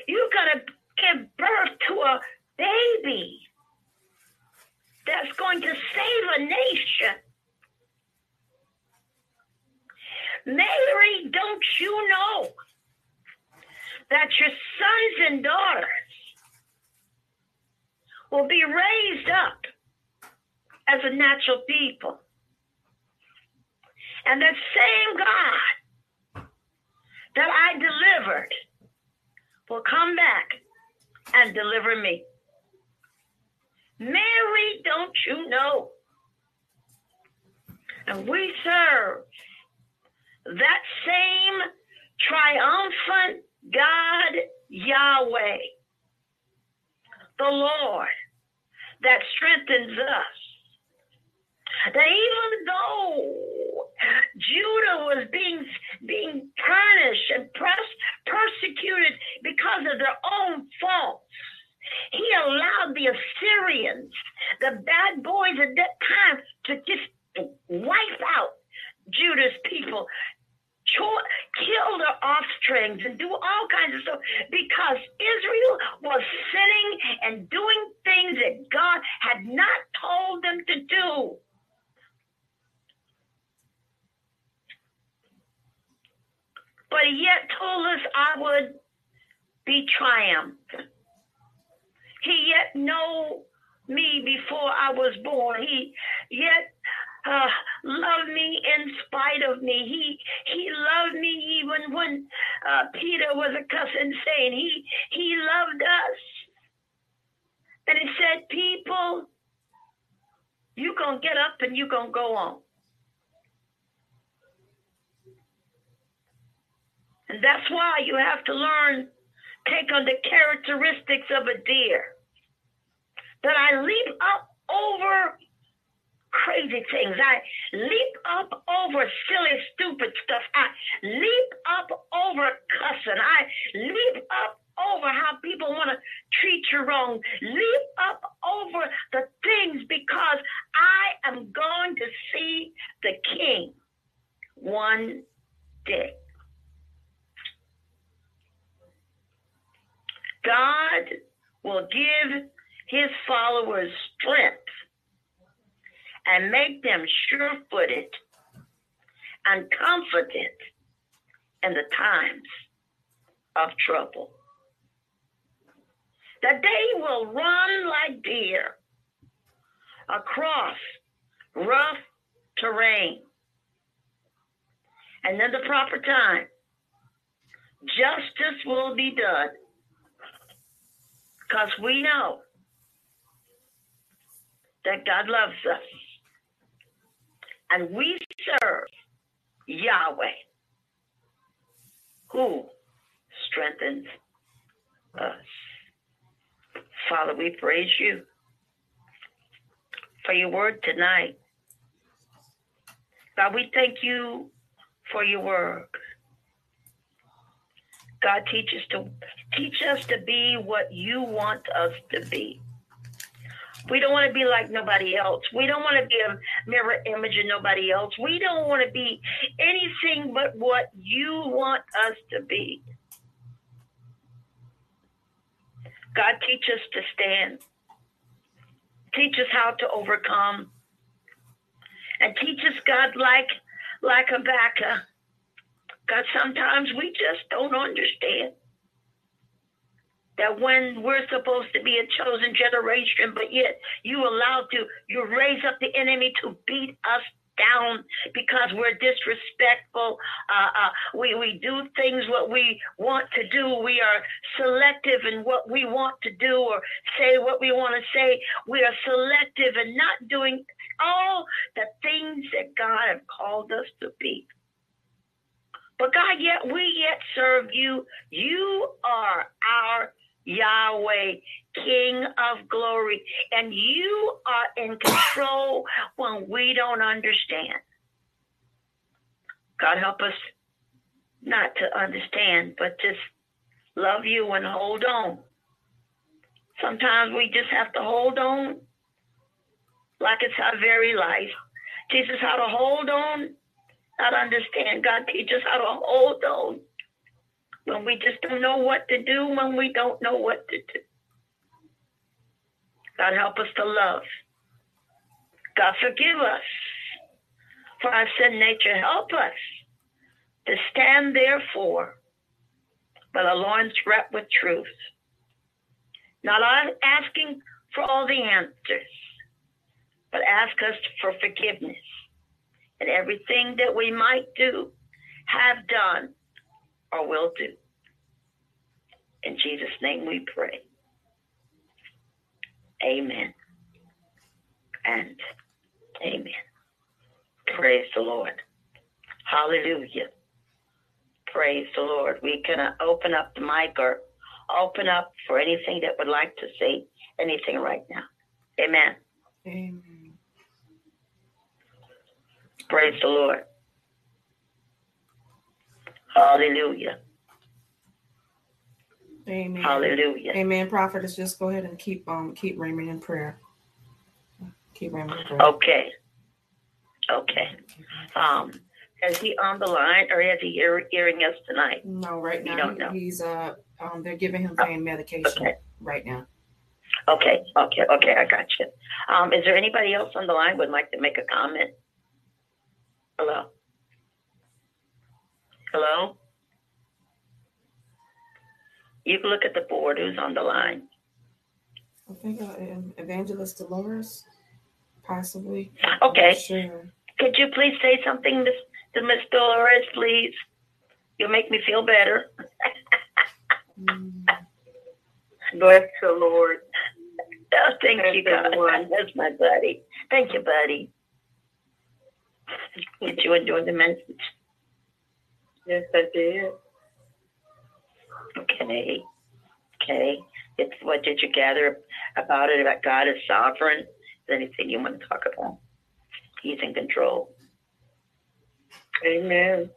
you're going to give birth to a baby that's going to save a nation. Mary, don't you know that your sons and daughters will be raised up as a natural people? And that same God that I delivered will come back and deliver me. Mary, don't you know? And we serve that same triumphant God, Yahweh, the Lord, that strengthens us. That even though Judah was being being punished and press, persecuted because of their own faults, he allowed the Assyrians, the bad boys at that time, to just wipe out Judah's people, kill their offsprings, and do all kinds of stuff because Israel was sinning and doing things that God had not told them to do. But he yet told us I would be triumphant. He yet know me before I was born. He yet uh, loved me in spite of me. He he loved me even when uh, Peter was a cussing saint. He he loved us, and he said, "People, you're gonna get up and you're gonna go on." And that's why you have to learn, take on the characteristics of a deer. That I leap up over crazy things. I leap up over silly, stupid stuff. I leap up over cussing. I leap up over how people want to treat you wrong. Leap up over the things because I am going to see the king one day. God will give his followers strength and make them sure footed and confident in the times of trouble. That they will run like deer across rough terrain. And in the proper time, justice will be done because we know that God loves us. And we serve Yahweh, who strengthens us. Father, we praise you for your word tonight. God, we thank you for your work. God, teach us to teach us to be what you want us to be. We don't want to be like nobody else. We don't want to be a mirror image of nobody else. We don't want to be anything but what you want us to be. God, teach us to stand. Teach us how to overcome. And teach us, God, like like Habakkuk. God, sometimes we just don't understand that when we're supposed to be a chosen generation, but yet you allow to, you raise up the enemy to beat us down because we're disrespectful. Uh, uh, we, we do things what we want to do. We are selective in what we want to do or say what we want to say. We are selective and not doing all the things that God has called us to be. But God, yet we yet serve you. You are our Yahweh, King of glory, and you are in control when we don't understand. God, help us not to understand, but just love you and hold on. Sometimes we just have to hold on like it's our very life. Teach us how to hold on, to understand. God, teach us how to hold on when we just don't know what to do, when we don't know what to do. God, help us to love. God, forgive us for our sin nature. Help us to stand therefore by the Lord's wrapped with truth. Not asking for all the answers, but ask us for forgiveness and everything that we might do, have done, or will do. In Jesus' name we pray. Amen. And amen. Praise the Lord. Hallelujah. Praise the Lord. We can open up the mic or open up for anything that would like to say anything right now. Amen. Amen. Praise the Lord. Hallelujah. Amen. Hallelujah. Amen. Prophetess, just go ahead and keep um keep Raymond in prayer. Keep Raymond in prayer. Okay. Okay. Um, is he on the line or is he hear, hearing us tonight? No, right We now don't know. he's uh um they're giving him pain medication Okay. right now. Okay. Okay. Okay. I got you. Um, is there anybody else on the line would like to make a comment? Hello. Hello. You can look at the board. Who's on the line? I think uh, um, Evangelist Dolores, possibly. Okay. Sure. Could you please say something, Miss to Miss Dolores, please? You'll make me feel better. Mm, [laughs] Bless the Lord. Oh, thank you, That's God. everyone. That's my buddy. Thank you, buddy. Did you enjoy the message? Yes, I did. Okay. Okay. It's what did you gather about it? About God is sovereign. Is anything you want to talk about? He's in control. Amen.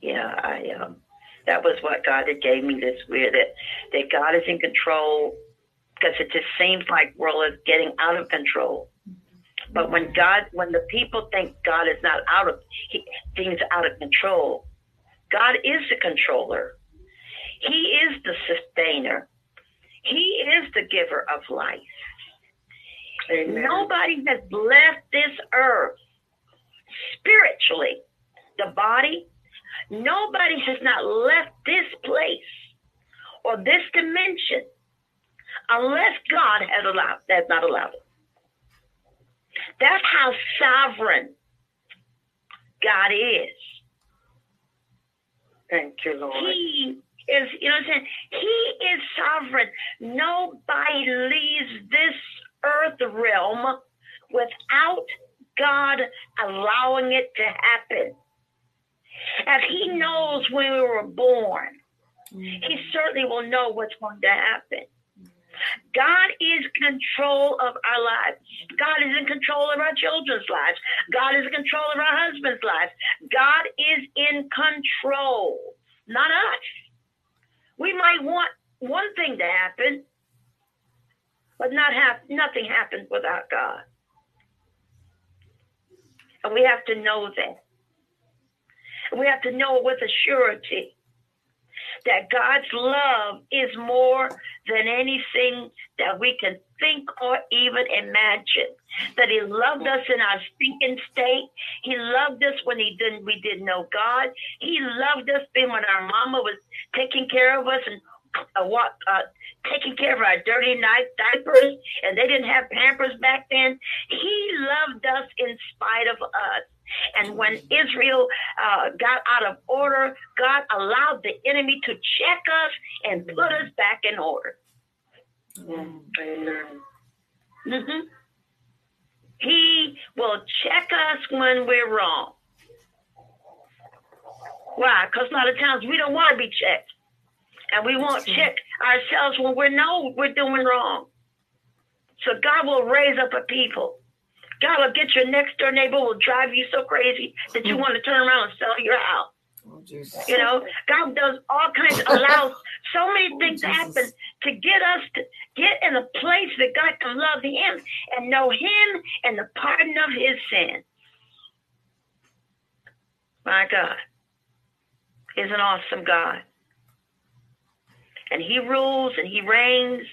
Yeah, I um that was what God had gave me this weird that that God is in control because it just seems like world is getting out of control. But when God, when the people think God is not out of he, things out of control, God is the controller. He is the sustainer. He is the giver of life. Nobody has left this earth spiritually, the body. Nobody has not left this place or this dimension unless God has allowed has not allowed it. That's how sovereign God is. Thank you, Lord. He is, you know what I'm saying? He is sovereign. Nobody leaves this earth realm without God allowing it to happen. As He knows when we were born, He certainly will know what's going to happen. God is control of our lives. God is in control of our children's lives. God is in control of our husband's lives. God is in control, not us. We might want one thing to happen, but not have nothing happens without God. And we have to know that. We have to know it with a surety that God's love is more than anything that we can think or even imagine. That He loved us in our stinking state. He loved us when He didn't we didn't know God. He loved us when our mama was taking care of us and uh, what uh, taking care of our dirty night diapers, and they didn't have Pampers back then. He loved us in spite of us. And when Israel uh, got out of order, God allowed the enemy to check us and put us back in order. Mm-hmm. He will check us when we're wrong. Why? Because a lot of times we don't want to be checked. And we won't check ourselves when we know we're doing wrong. So God will raise up a people. God will get your next door neighbor will drive you so crazy that you hmm. want to turn around and sell your house. Oh, You know, God does all kinds, of [laughs] allows so many oh, things to happen to get us to get in a place that God can love Him and know Him and the pardon of His sin. My God is an awesome God. And He rules and He reigns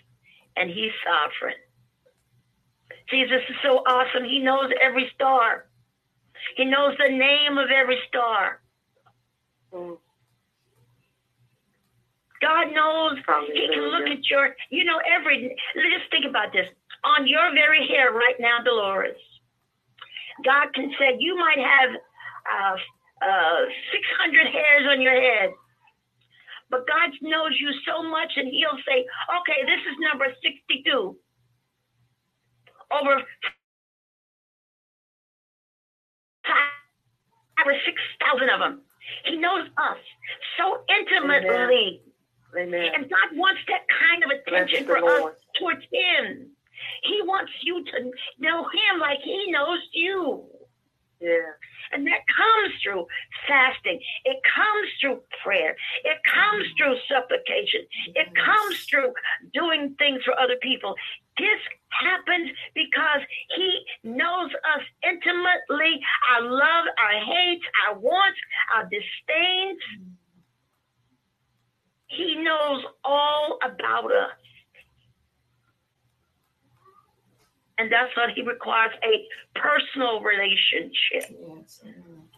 and He's sovereign. Jesus is so awesome. He knows every star. He knows the name of every star. Mm. God knows He can look at your, you know, every, just think about this. On your very hair right now, Dolores, God can say, you might have uh, uh, 600 hairs on your head. But God knows you so much, and He'll say, okay, this is number 62. Over five or 6,000 of them. He knows us so intimately. Amen. And God wants that kind of attention for the us Lord. towards Him. He wants you to know Him like He knows you. Yeah. And that comes through fasting. It comes through prayer. It comes through supplication. It comes through doing things for other people. This happens because He knows us intimately our love, our hates, our wants, our disdains. He knows all about us. And that's what He requires a personal relationship Yes. Amen.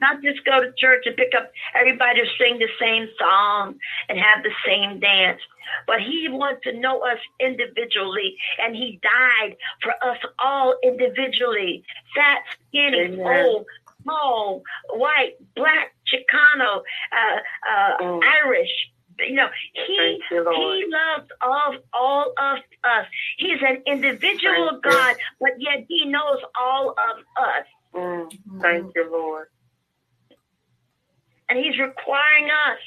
Not just go to church and pick up everybody to sing the same song and have the same dance. But he wants to know us individually, and he died for us all individually. Fat, skinny, Amen. old, small, white, black, Chicano, uh, uh, Mm. Irish. You know, he you, he loves all all of us. He's an individual Thank you. God, but yet he knows all of us. Mm. Thank you, Lord. And he's requiring us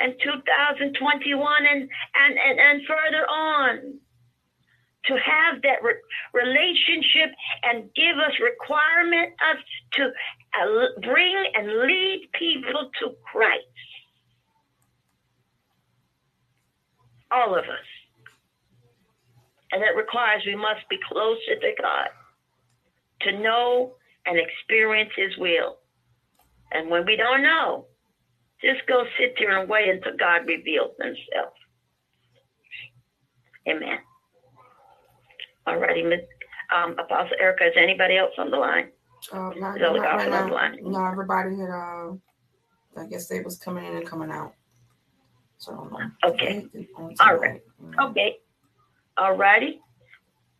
in 2021 and and and, and further on to have that re- relationship and give us requirement us to uh, bring and lead people to Christ. All of us. And that requires we must be closer to God to know and experience His will. And when we don't know, just go sit there and wait until God reveals himself. Amen. All righty, Miss um, Apostle Erica, is anybody else on the line? Uh, not, Is not right on the now. line? No, everybody had. Uh, I guess they was coming in and coming out. So I don't know. Okay. On All tonight. Okay. All righty.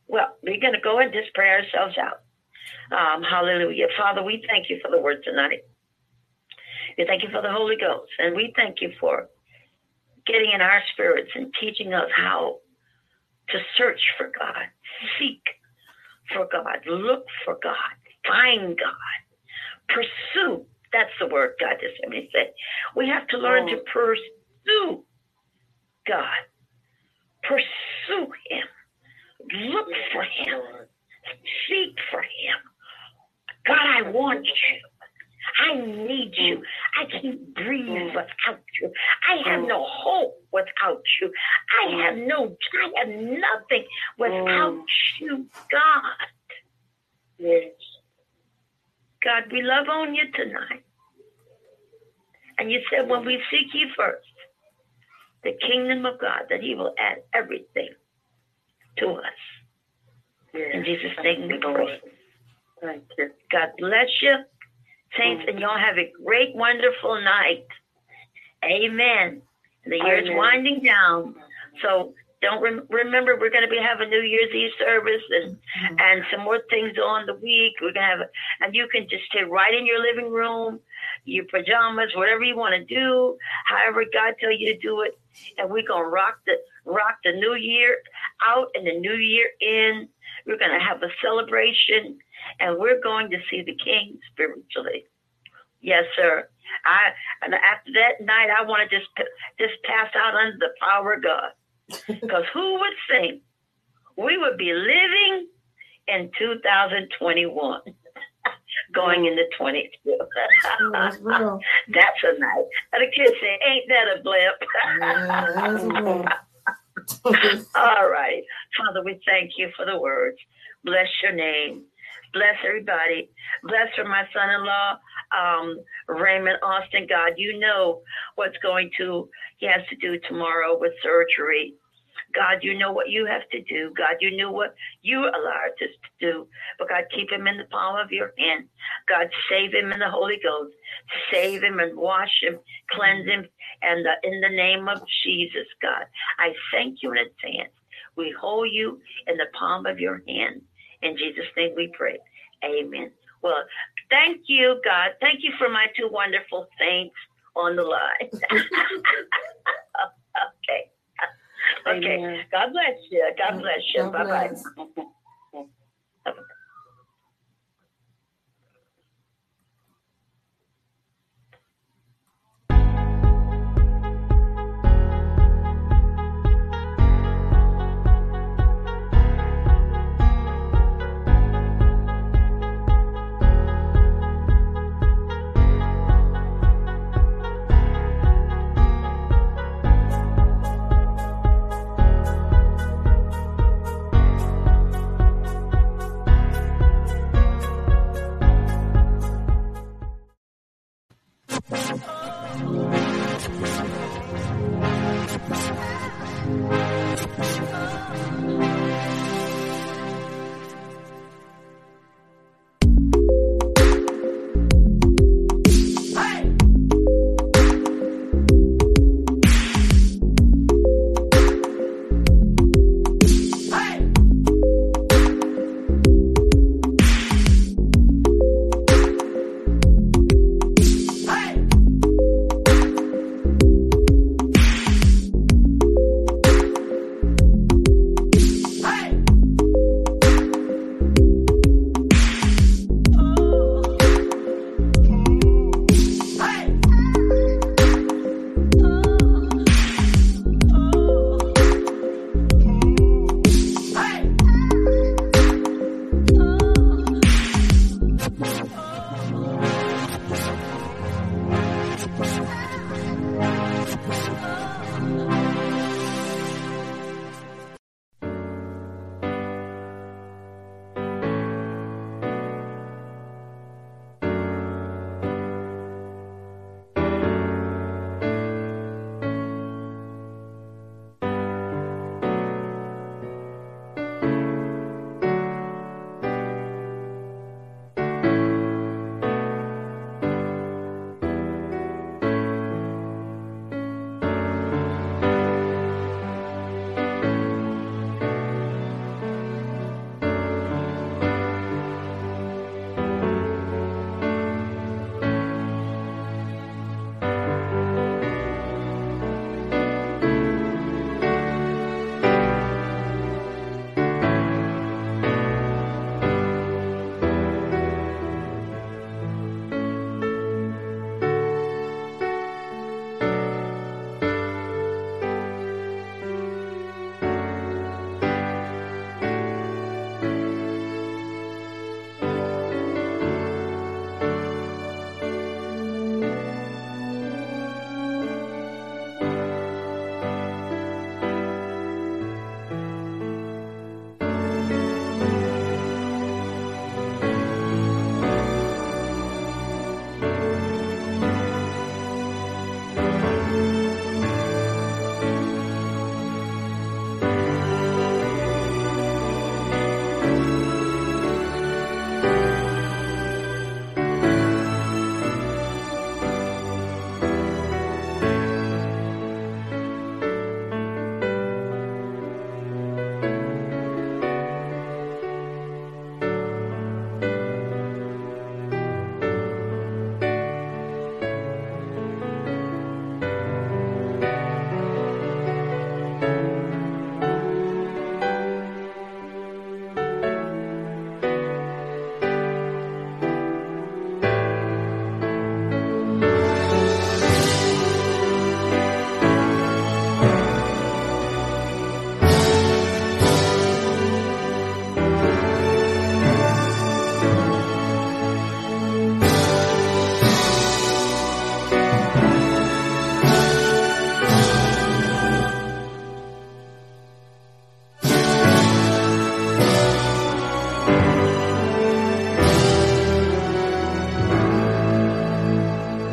Well, we're going to go and just pray ourselves out. Um, hallelujah. Father, we thank you for the word tonight. We thank you for the Holy Ghost. And we thank you for getting in our spirits and teaching us how to search for God, seek for God, look for God, find God, pursue. That's the word God just let me say. We have to learn to mm. pursue God, pursue Him, look for Him, seek for Him. God, I want you. I need you. I can't breathe without you. I have mm. no hope without you. I mm. have no, I have nothing without mm. you, God. Yes. God, we love on you tonight. And you said when we seek you first, the kingdom of God, that he will add everything to us. Yes. In Jesus' name we pray. Thank you. God bless you, saints, and y'all have a great, wonderful night. Amen. The year's Amen. winding down. So don't rem- remember we're going to be having New Year's Eve service and Mhm. and some more things on the week. We're gonna have, and you can just stay right in your living room, your pajamas, whatever you want to do, however God tell you to do it, and we're gonna rock the rock the new year out and the new year in. We're gonna have a celebration, and we're going to see the King spiritually. Yes, sir. I and after that night, I want to just just pass out under the power of God, [laughs] because who would think we would be living in 2021, [laughs] going into 22. True, That's [laughs] real. That's a night. And the kids say, "Ain't that a blip?" Yeah, that is real. All right, Father, we thank you for the words. Bless your name. Bless everybody. Bless for my son-in-law, um, Raymond Austin. God, you know what's going to he has to do tomorrow with surgery. God, you know what you have to do. God, you knew what you allowed us to do. But God, keep him in the palm of your hand. God, save him in the Holy Ghost. Save him and wash him, cleanse him, and uh, in the name of Jesus, God, I thank you in advance. We hold you in the palm of your hand. In Jesus' name we pray. Amen. Well, thank you, God. Thank you for my two wonderful saints on the line. [laughs] okay. Okay. Amen. God bless you. God bless you. Bye bye. [laughs]